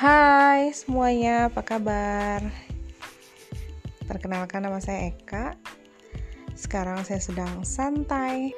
Hai semuanya, apa kabar? Perkenalkan nama saya Eka. Sekarang saya sedang santai.